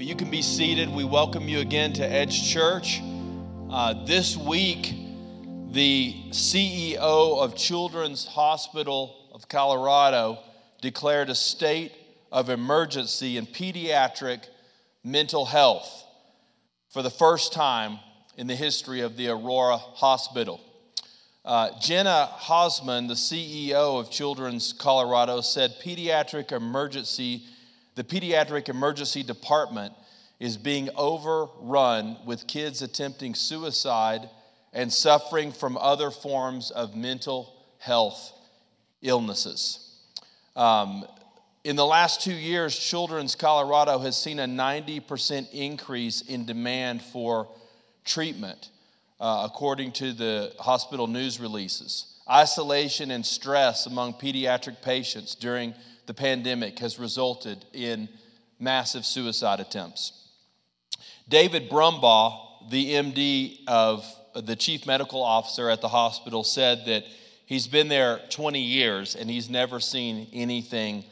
Well, you can be seated. We welcome you again to Edge Church. Uh, this week, the CEO of Children's Hospital of Colorado declared a state of emergency in pediatric mental health for the first time in the history of the Aurora Hospital. Uh, Jena Hausmann, the CEO of Children's Colorado, said pediatric emergency the pediatric emergency department is being overrun with kids attempting suicide and suffering from other forms of mental health illnesses. Um, in the last two years, Children's Colorado has seen a 90% increase in demand for treatment, uh, according to the hospital news releases. Isolation and stress among pediatric patients during the pandemic has resulted in massive suicide attempts. David Brumbaugh, the MD of uh, the chief medical officer at the hospital, said that he's been there 20 years and he's never seen anything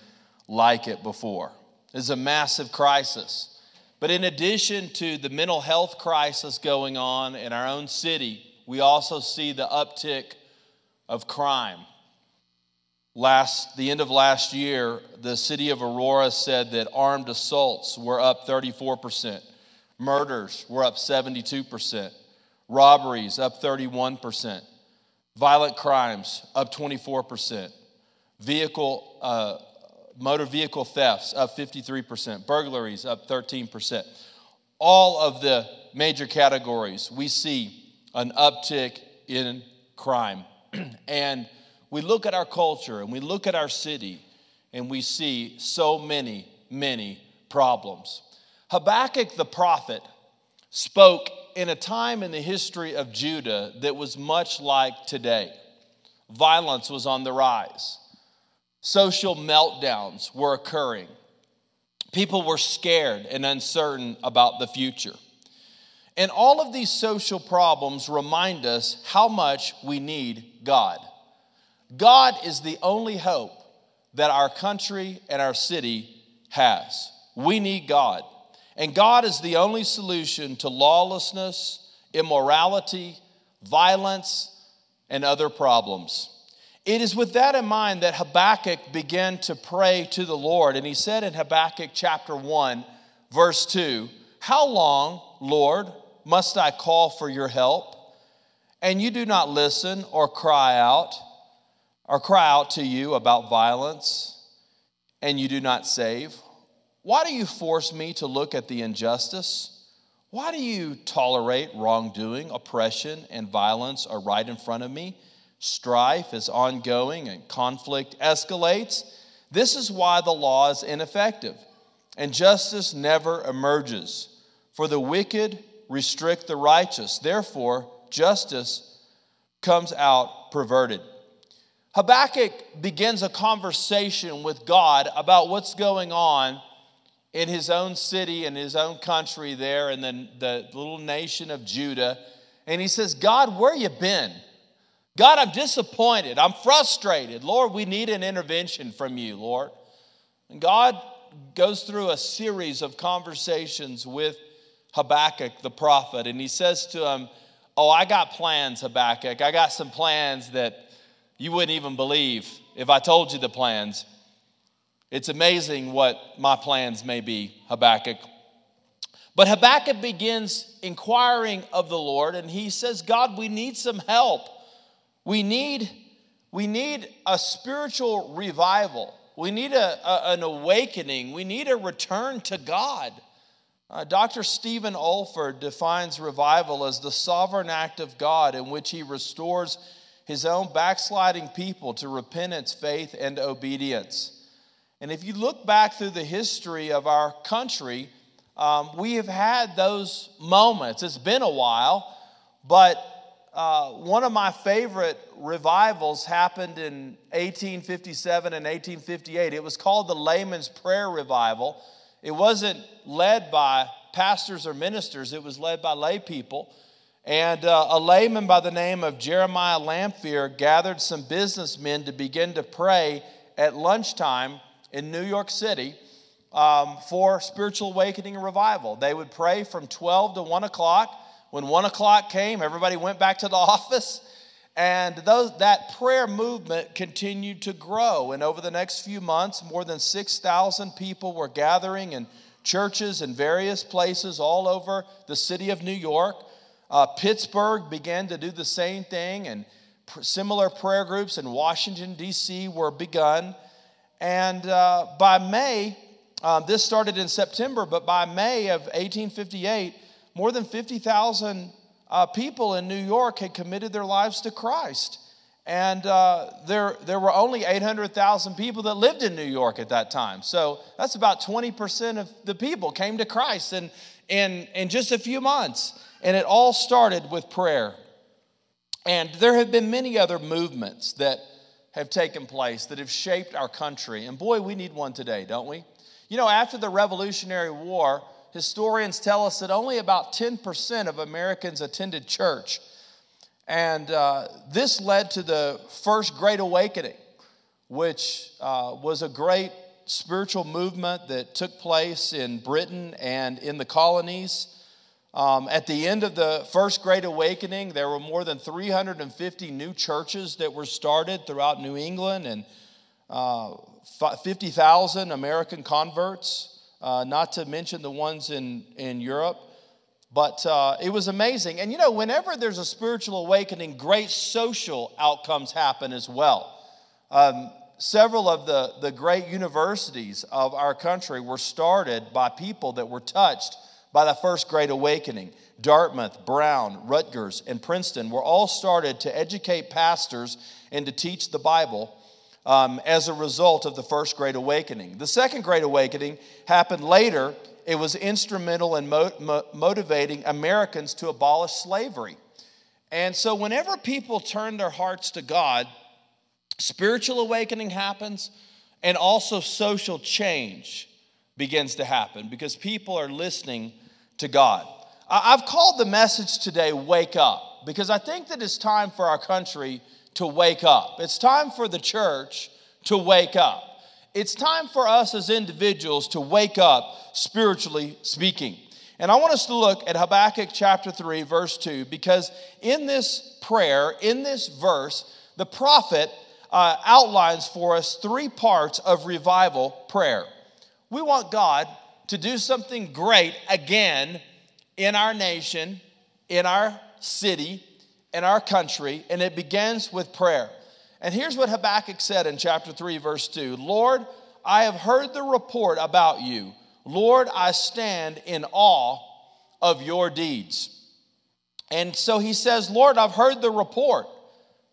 like it before. It's a massive crisis. But in addition to the mental health crisis going on in our own city, we also see the uptick of crime Last, the end of last year, the city of Aurora said that armed assaults were up 34%, murders were up 72%, robberies up 31%, violent crimes up 24%, vehicle, uh, motor vehicle thefts up 53%, burglaries up 13%. All of the major categories, we see an uptick in crime. and we look at our culture and we look at our city and we see so many, many problems. Habakkuk the prophet spoke in a time in the history of Judah that was much like today. Violence was on the rise, social meltdowns were occurring, people were scared and uncertain about the future. And all of these social problems remind us how much we need God. God is the only hope that our country and our city has. We need God. And God is the only solution to lawlessness, immorality, violence, and other problems. It is with that in mind that Habakkuk began to pray to the Lord. And he said in Habakkuk chapter 1, verse 2, How long, Lord, must I call for your help? And you do not listen or cry out or cry out to you about violence and you do not save? Why do you force me to look at the injustice? Why do you tolerate wrongdoing, oppression, and violence are right in front of me? Strife is ongoing and conflict escalates. This is why the law is ineffective and justice never emerges. For the wicked restrict the righteous. Therefore, justice comes out perverted. Habakkuk begins a conversation with God about what's going on in his own city and his own country there in the, the little nation of Judah. And he says, God, where you been? God, I'm disappointed. I'm frustrated. Lord, we need an intervention from you, Lord. And God goes through a series of conversations with Habakkuk the prophet, and he says to him, Oh, I got plans, Habakkuk. I got some plans that you wouldn't even believe if I told you the plans. It's amazing what my plans may be, Habakkuk. But Habakkuk begins inquiring of the Lord, and he says, God, we need some help. We need, we need a spiritual revival. We need a, a an awakening. We need a return to God. Uh, Dr. Stephen Olford defines revival as the sovereign act of God in which he restores his own backsliding people to repentance, faith, and obedience. And if you look back through the history of our country, um, we have had those moments. It's been a while, but uh, one of my favorite revivals happened in 1857 and 1858. It was called the Layman's Prayer Revival. It wasn't led by pastors or ministers, it was led by lay people. And uh, a layman by the name of Jeremiah Lanphier gathered some businessmen to begin to pray at lunchtime in New York City. Um, for spiritual awakening and revival. They would pray from 12 to 1 o'clock. When 1 o'clock came, everybody went back to the office. And those, that prayer movement continued to grow. And over the next few months, more than 6,000 people were gathering in churches in various places all over the city of New York. Uh, Pittsburgh began to do the same thing, and pr- similar prayer groups in Washington, D.C. were begun. And uh, by May, um, this started in September, but by May of 1858, more than 50,000 uh, people in New York had committed their lives to Christ. And uh, there, there were only 800,000 people that lived in New York at that time. So that's about 20% of the people came to Christ in, in, in just a few months. And it all started with prayer. And there have been many other movements that have taken place that have shaped our country. And boy, we need one today, don't we? You know, after the Revolutionary War, historians tell us that only about 10% of Americans attended church. And uh, this led to the First Great Awakening, which uh, was a great spiritual movement that took place in Britain and in the colonies. Um, at the end of the First Great Awakening, there were more than 350 new churches that were started throughout New England and uh, 50,000 American converts, uh, not to mention the ones in, in Europe. But uh, it was amazing. And you know, whenever there's a spiritual awakening, great social outcomes happen as well. Um, several of the, the great universities of our country were started by people that were touched by the first great awakening. Dartmouth, Brown, Rutgers, and Princeton were all started to educate pastors and to teach the Bible um, as a result of the first Great Awakening. The second Great Awakening happened later. It was instrumental in mo- mo- motivating Americans to abolish slavery. And so, whenever people turn their hearts to God, spiritual awakening happens and also social change begins to happen because people are listening to God. I've called the message today Wake Up because I think that it's time for our country to wake up. It's time for the church to wake up. It's time for us as individuals to wake up, spiritually speaking. And I want us to look at Habakkuk chapter 3, verse 2, because in this prayer, in this verse, the prophet uh, outlines for us three parts of revival prayer. We want God to do something great again in our nation, in our city, in our country, and it begins with prayer. And here's what Habakkuk said in chapter 3, verse 2 Lord, I have heard the report about you. Lord, I stand in awe of your deeds. And so he says, Lord, I've heard the report.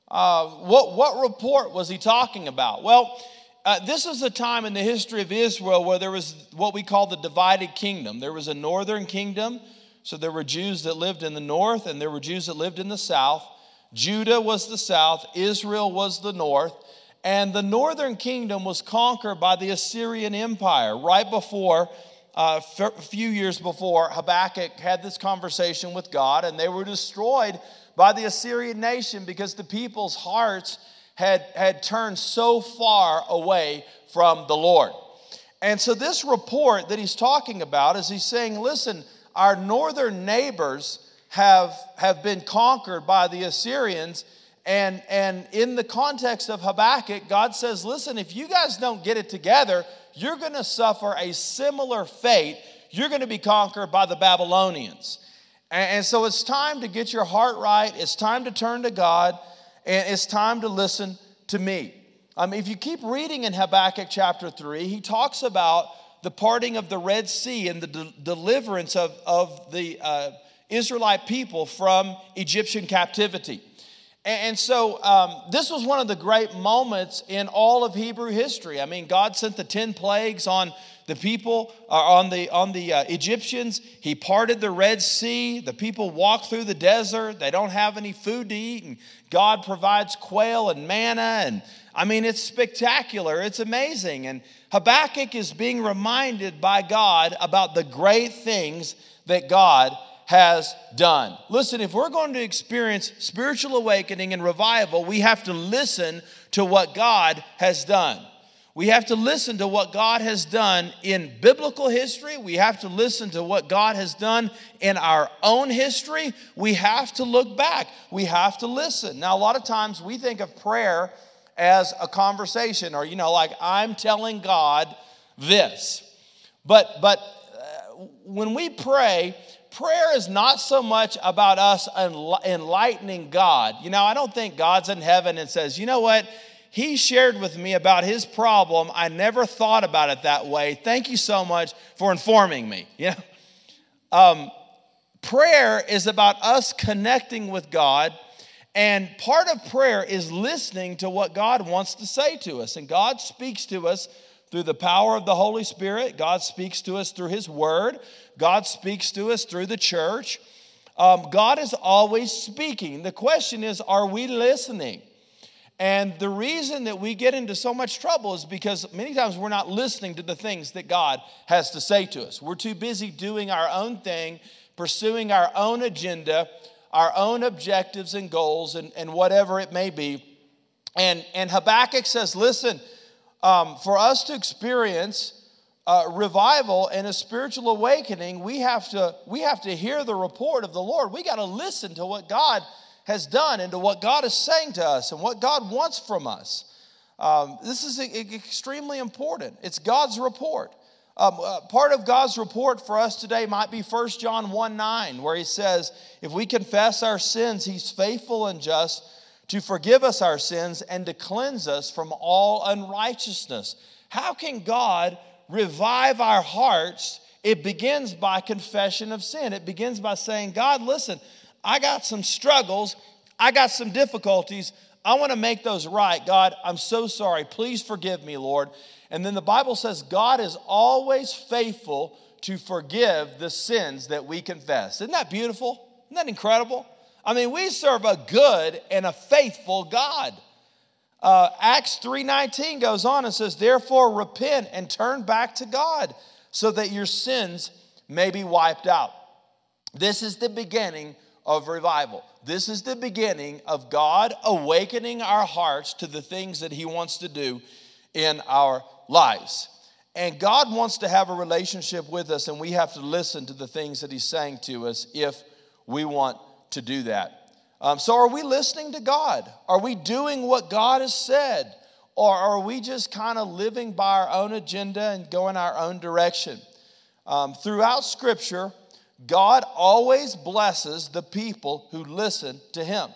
Uh, what, what report was he talking about? Well, uh, this is a time in the history of Israel where there was what we call the divided kingdom. There was a northern kingdom so there were Jews that lived in the north and there were Jews that lived in the south. Judah was the south, Israel was the north, and the northern kingdom was conquered by the Assyrian Empire right before. Uh, a few years before, Habakkuk had this conversation with God, and they were destroyed by the Assyrian nation because the people's hearts had, had turned so far away from the Lord. And so, this report that he's talking about is he's saying, listen, our northern neighbors have, have been conquered by the Assyrians. And, and in the context of Habakkuk, God says, listen, if you guys don't get it together, you're going to suffer a similar fate. You're going to be conquered by the Babylonians. And, and so it's time to get your heart right. It's time to turn to God. And it's time to listen to me. Um, if you keep reading in Habakkuk chapter 3, he talks about the parting of the Red Sea and the de- deliverance of, of the uh, Israelite people from Egyptian captivity. And, so, um, this was one of the great moments in all of Hebrew history. I mean, God sent the 10 plagues on the people, uh, on the, on the uh, Egyptians. He parted the Red Sea. The people walk through the desert. They don't have any food to eat. And God provides quail and manna. And I mean, it's spectacular. It's amazing. And Habakkuk is being reminded by God about the great things that God has done. Listen, if we're going to experience spiritual awakening and revival, we have to listen to what God has done. We have to listen to what God has done in biblical history. We have to listen to what God has done in our own history. We have to look back. We have to listen. Now, a lot of times we think of prayer as a conversation or, you know, like I'm telling God this. But, but uh, when we pray, prayer is not so much about us enlightening God. You know, I don't think God's in heaven and says, you know what? He shared with me about his problem. I never thought about it that way. Thank you so much for informing me. You know, um, prayer is about us connecting with God, and part of prayer is listening to what God wants to say to us. And God speaks to us through the power of the Holy Spirit. God speaks to us through His Word. God speaks to us through the church. Um, God is always speaking. The question is, are we listening? And the reason that we get into so much trouble is because many times we're not listening to the things that God has to say to us. We're too busy doing our own thing, pursuing our own agenda, our own objectives and goals, and, and whatever it may be. And, and Habakkuk says, listen, um, for us to experience uh, revival and a spiritual awakening, we have to we have to hear the report of the Lord. We got to listen to what God has done and to what God is saying to us and what God wants from us. Um, this is extremely important. It's God's report. Um, uh, part of God's report for us today might be 1 John 1 9, where he says, If we confess our sins, he's faithful and just to forgive us our sins and to cleanse us from all unrighteousness. How can God revive our hearts? It begins by confession of sin. It begins by saying, God, listen, I got some struggles, I got some difficulties. I want to make those right. God, I'm so sorry. Please forgive me, Lord. And then the Bible says God is always faithful to forgive the sins that we confess. Isn't that beautiful? Isn't that incredible? I mean, we serve a good and a faithful God. Uh, Acts 3:19 goes on and says, "Therefore repent and turn back to God, so that your sins may be wiped out." This is the beginning of revival. This is the beginning of God awakening our hearts to the things that He wants to do in our lives. And God wants to have a relationship with us, and we have to listen to the things that He's saying to us if we want to do that. Um, so, are we listening to God? Are we doing what God has said? Or are we just kind of living by our own agenda and going our own direction? Um, throughout Scripture, God always blesses the people who listen to Him.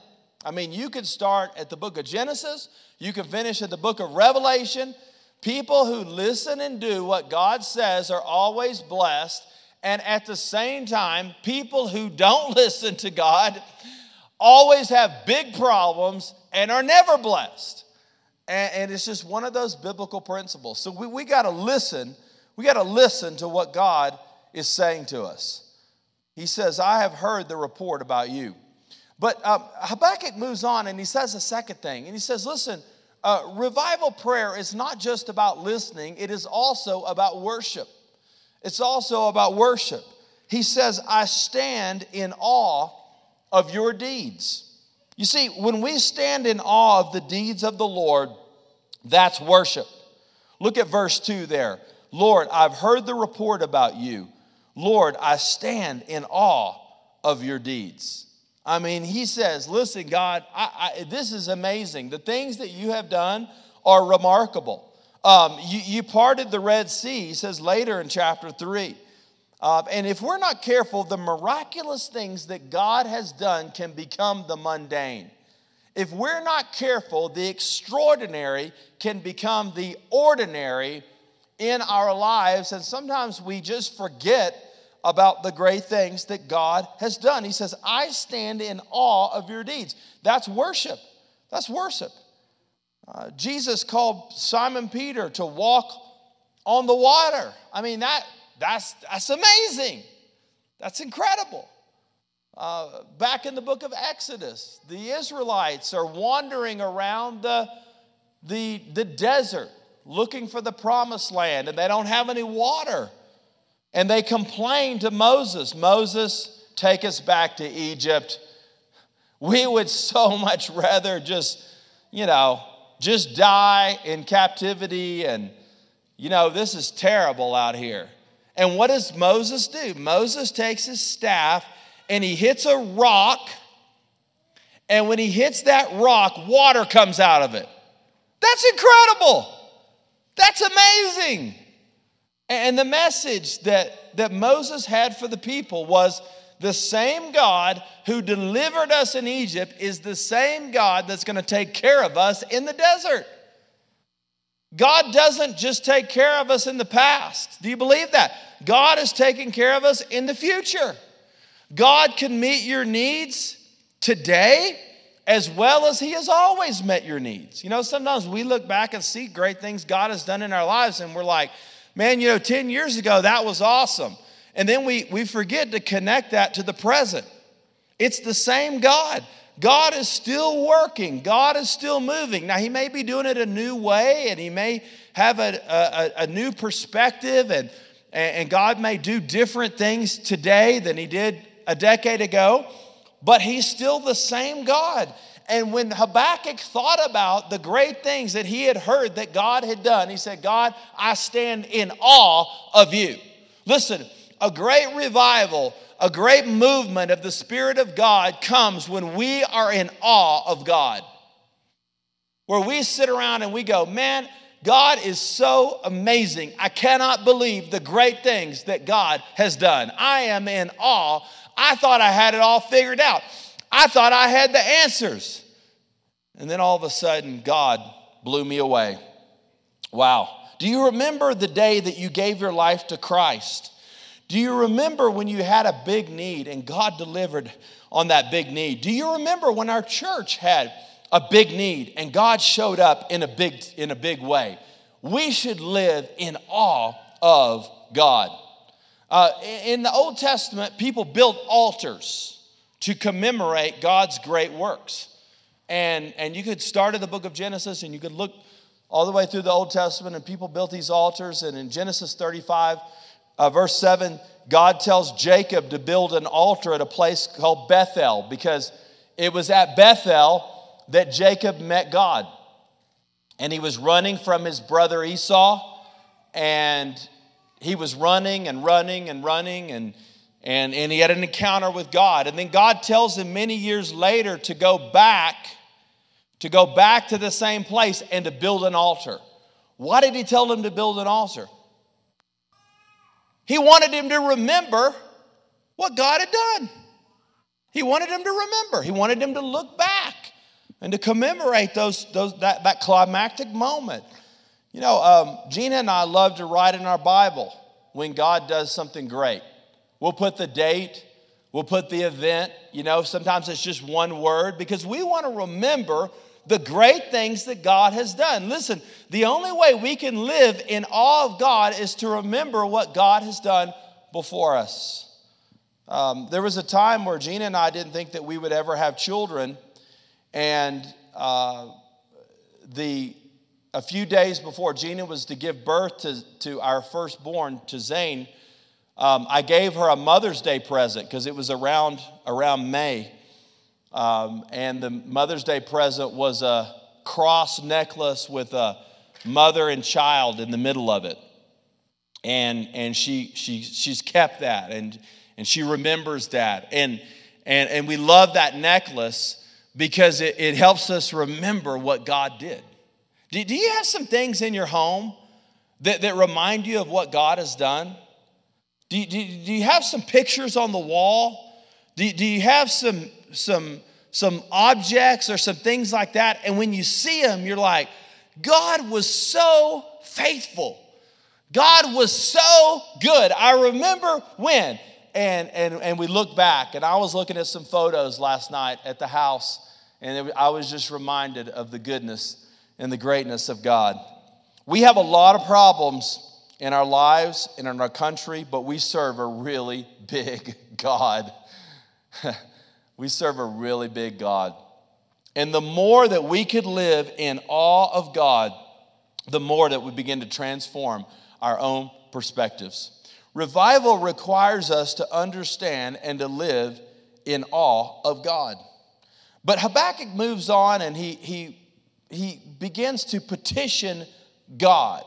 I mean, you could start at the book of Genesis, you can finish at the book of Revelation. People who listen and do what God says are always blessed. And at the same time, people who don't listen to God always have big problems and are never blessed. And, and it's just one of those biblical principles. So we, we got to listen. We got to listen to what God is saying to us. He says, I have heard the report about you. But um, Habakkuk moves on and he says a second thing. And he says, Listen, uh, revival prayer is not just about listening, it is also about worship. It's also about worship. He says, I stand in awe of your deeds. You see, when we stand in awe of the deeds of the Lord, that's worship. Look at verse 2 there. Lord, I've heard the report about you. Lord, I stand in awe of your deeds. I mean, he says, Listen, God, I, I, this is amazing. The things that you have done are remarkable. Um, you, you, parted the Red Sea, he says later in chapter 3. Uh, and if we're not careful, the miraculous things that God has done can become the mundane. If we're not careful, the extraordinary can become the ordinary in our lives. And sometimes we just forget about the great things that God has done. He says, I stand in awe of your deeds. That's worship. That's worship. Uh, Jesus called Simon Peter to walk on the water. I mean, that that's, that's amazing. That's incredible. Uh, back in the book of Exodus, the Israelites are wandering around the, the, the desert looking for the promised land, and they don't have any water. And they complain to Moses Moses, take us back to Egypt. We would so much rather just, you know, just die in captivity and, you know, this is terrible out here. And what does Moses do? Moses takes his staff and he hits a rock. And when he hits that rock, water comes out of it. That's incredible. That's amazing. And the message that, that Moses had for the people was the same God who delivered us in Egypt is the same God that's going to take care of us in the desert. God doesn't just take care of us in the past. Do you believe that? God is taking care of us in the future. God can meet your needs today as well as He has always met your needs. You know, sometimes we look back and see great things God has done in our lives, and we're like, man, you know, 10 years ago, that was awesome. And then we, we forget to connect that to the present. It's the same God. God is still working. God is still moving. Now, He may be doing it a new way, and He may have a, a, a new perspective, and, and God may do different things today than He did a decade ago, but He's still the same God. And when Habakkuk thought about the great things that he had heard that God had done, he said, God, I stand in awe of you. Listen, a great revival, a great movement of the Spirit of God comes when we are in awe of God. Where we sit around and we go, man, God is so amazing. I cannot believe the great things that God has done. I am in awe. I thought I had it all figured out. I thought I had the answers. And then all of a sudden, God blew me away. Wow. Do you remember the day that you gave your life to Christ? Do you remember when you had a big need and God delivered on that big need? Do you remember when our church had a big need and God showed up in a big, in a big way? We should live in awe of God. Uh, in the Old Testament, people built altars to commemorate God's great works. And, and you could start at the book of Genesis and you could look all the way through the Old Testament, and people built these altars. And in Genesis 35, uh, verse 7, God tells Jacob to build an altar at a place called Bethel because it was at Bethel that Jacob met God. And he was running from his brother Esau, and he was running and running and running, and, and, and he had an encounter with God. And then God tells him many years later to go back, to go back to the same place and to build an altar. Why did he tell him to build an altar? He wanted him to remember what God had done. He wanted him to remember. He wanted him to look back and to commemorate those, those, that, that climactic moment. You know, um, Gina and I love to write in our Bible when God does something great. We'll put the date, we'll put the event. You know, sometimes it's just one word because we want to remember the great things that God has done. Listen, the only way we can live in awe of God is to remember what God has done before us. Um, there was a time where Gina and I didn't think that we would ever have children, and uh, the a few days before Gina was to give birth to, to our firstborn, to Zane, um, I gave her a Mother's Day present because it was around, around May. Um, and the Mother's Day present was a cross necklace with a mother and child in the middle of it. And, and she, she, she's kept that and, and she remembers that. And, and, and we love that necklace because it, it helps us remember what God did. Do, do you have some things in your home that, that remind you of what God has done? Do, do, do you have some pictures on the wall? Do, do you have some some some objects or some things like that? And when you see them you're like god was so faithful. God was so good. I remember when and and and we look back and i was looking at some photos last night at the house and i was just reminded of the goodness and the greatness of god. We have a lot of problems in our lives and in our country but we serve a really big god We serve a really big God. And the more that we could live in awe of God, the more that we begin to transform our own perspectives. Revival requires us to understand and to live in awe of God. But Habakkuk moves on and he, he, he begins to petition God.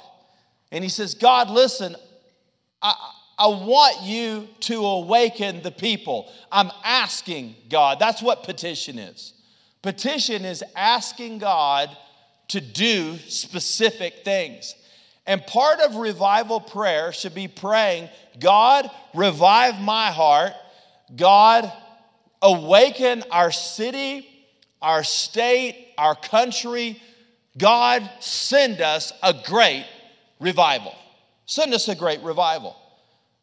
And he says, God, listen, I, I want you to awaken the people. I'm asking God. That's what petition is. Petition is asking God to do specific things. And part of revival prayer should be praying, God, revive my heart. God, awaken our city, our state, our country. God, send us a great revival. Send us a great revival.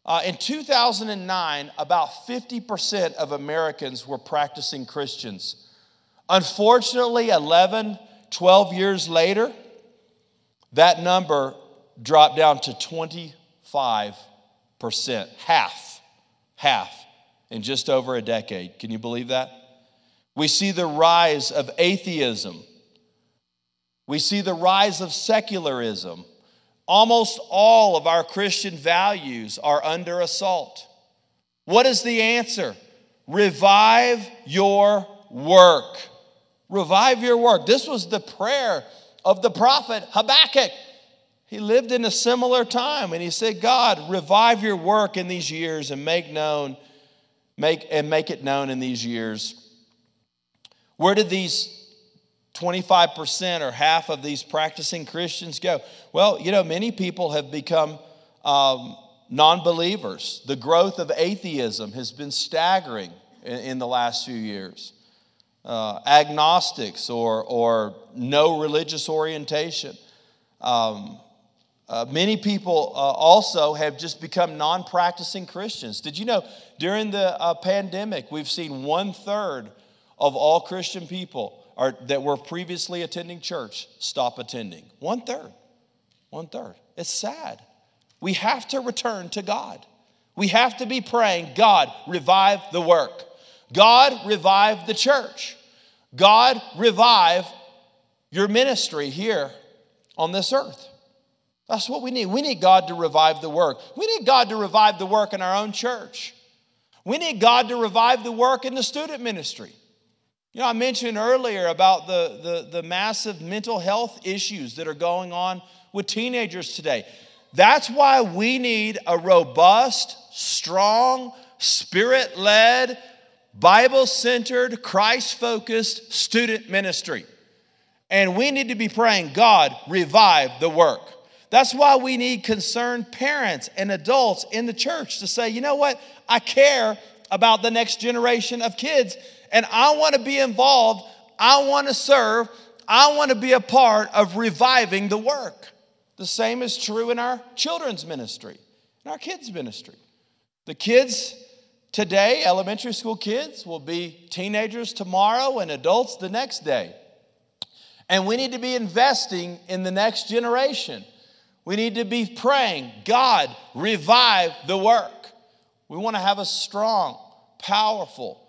Uh, in 2009, about 50% of Americans were practicing Christians. Unfortunately, 11, 12 years later, that number dropped down to 25%, half, half in just over a decade. Can you believe that? We see the rise of atheism. We see the rise of secularism. Almost all of our Christian values are under assault. What is the answer? Revive your work. Revive your work. This was the prayer of the prophet Habakkuk. He lived in a similar time and he said, God, revive your work in these years and make known, make and make it known in these years. Where did these 25% or half of these practicing Christians go? Well, you know, many people have become um, non believers. The growth of atheism has been staggering in, in the last few years. Uh, agnostics or, or no religious orientation. Um, uh, many people uh, also have just become non practicing Christians. Did you know during the uh, pandemic, we've seen one third of all Christian people that were previously attending church stop attending? One third. One third. It's sad. We have to return to God. We have to be praying, God, revive the work. God, revive the church. God, revive your ministry here on this earth. That's what we need. We need God to revive the work. We need God to revive the work in our own church. We need God to revive the work in the student ministry. You know, I mentioned earlier about the, the, the massive mental health issues that are going on with teenagers today. That's why we need a robust, strong, spirit led, Bible centered, Christ focused student ministry. And we need to be praying, God, revive the work. That's why we need concerned parents and adults in the church to say, you know what? I care about the next generation of kids and I want to be involved. I want to serve. I want to be a part of reviving the work. The same is true in our children's ministry, in our kids' ministry. The kids today, elementary school kids, will be teenagers tomorrow and adults the next day. And we need to be investing in the next generation. We need to be praying, God, revive the work. We want to have a strong, powerful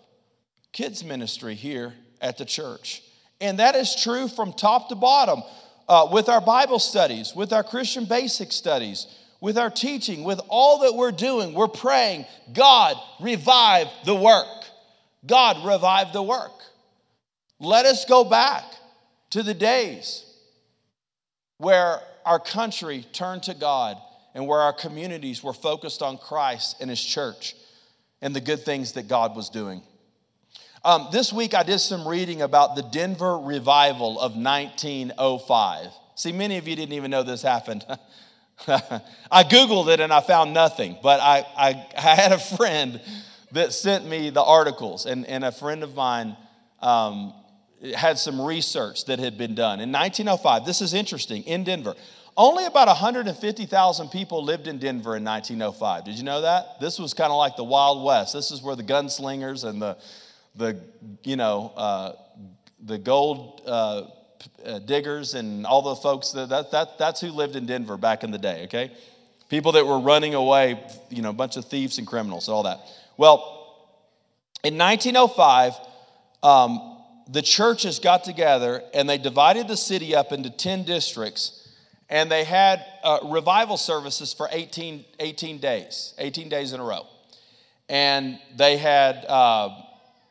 kids' ministry here at the church. And that is true from top to bottom uh, with our Bible studies, with our Christian basic studies, with our teaching, with all that we're doing. We're praying, God, revive the work. God, revive the work. Let us go back to the days where our country turned to God and where our communities were focused on Christ and His church and the good things that God was doing. Um, this week I did some reading about the Denver revival of 1905. See, many of you didn't even know this happened. I Googled it and I found nothing, but I, I, I, had a friend that sent me the articles, and, and a friend of mine um, had some research that had been done. In 1905, this is interesting, in Denver, only about 150,000 people lived in Denver in 1905. Did you know that? This was kind of like the Wild West. This is where the gunslingers and the, the you know, uh, the gold uh, uh, diggers and all the folks, that, that, that, that's who lived in Denver back in the day, okay? People that were running away, you know, a bunch of thieves and criminals, and all that. Well, in 1905, um, the churches got together and they divided the city up into 10 districts and they had uh, revival services for 18, 18 days, 18 days in a row. And they had uh,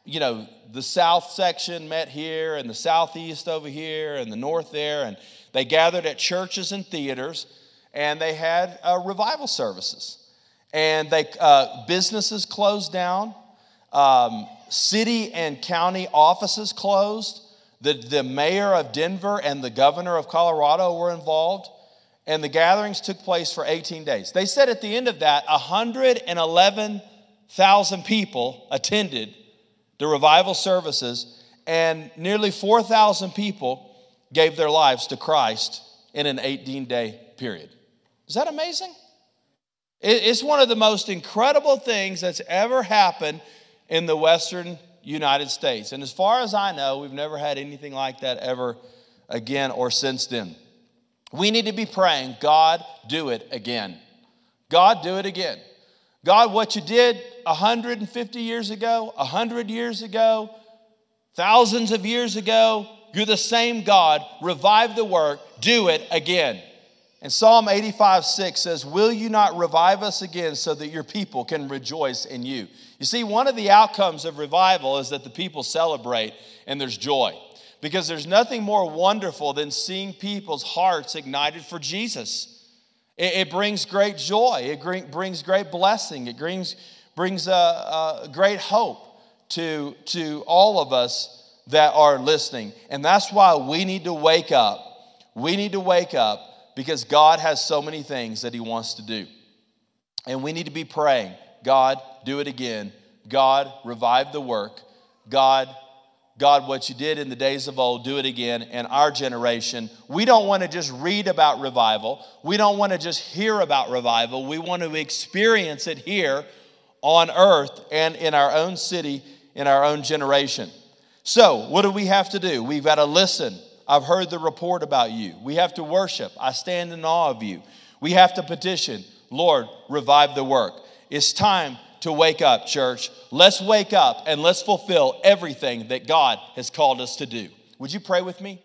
you know, the south section met here and the southeast over here and the north there. And they gathered at churches and theaters and they had uh, revival services. And they, uh, businesses closed down, um, city and county offices closed. The, the mayor of Denver and the governor of Colorado were involved. And the gatherings took place for 18 days. They said at the end of that, 111,000 people attended the revival services, and nearly 4,000 people gave their lives to Christ in an 18 day period. Is that amazing? It's one of the most incredible things that's ever happened in the Western United States. And as far as I know, we've never had anything like that ever again or since then. We need to be praying, God, do it again. God, do it again. God, what you did 150 years ago, 100 years ago, thousands of years ago, you're the same God. Revive the work, do it again. And Psalm 85 6 says, Will you not revive us again so that your people can rejoice in you? You see, one of the outcomes of revival is that the people celebrate and there's joy. Because there's nothing more wonderful than seeing people's hearts ignited for Jesus. It, it brings great joy, it brings great blessing, it brings, brings a, a great hope to, to all of us that are listening. And that's why we need to wake up. We need to wake up because God has so many things that He wants to do. And we need to be praying God, do it again. God, revive the work. God, God, what you did in the days of old, do it again in our generation. We don't want to just read about revival. We don't want to just hear about revival. We want to experience it here on earth and in our own city, in our own generation. So, what do we have to do? We've got to listen. I've heard the report about you. We have to worship. I stand in awe of you. We have to petition, Lord, revive the work. It's time to wake up, church. Let's wake up and let's fulfill everything that God has called us to do. Would you pray with me?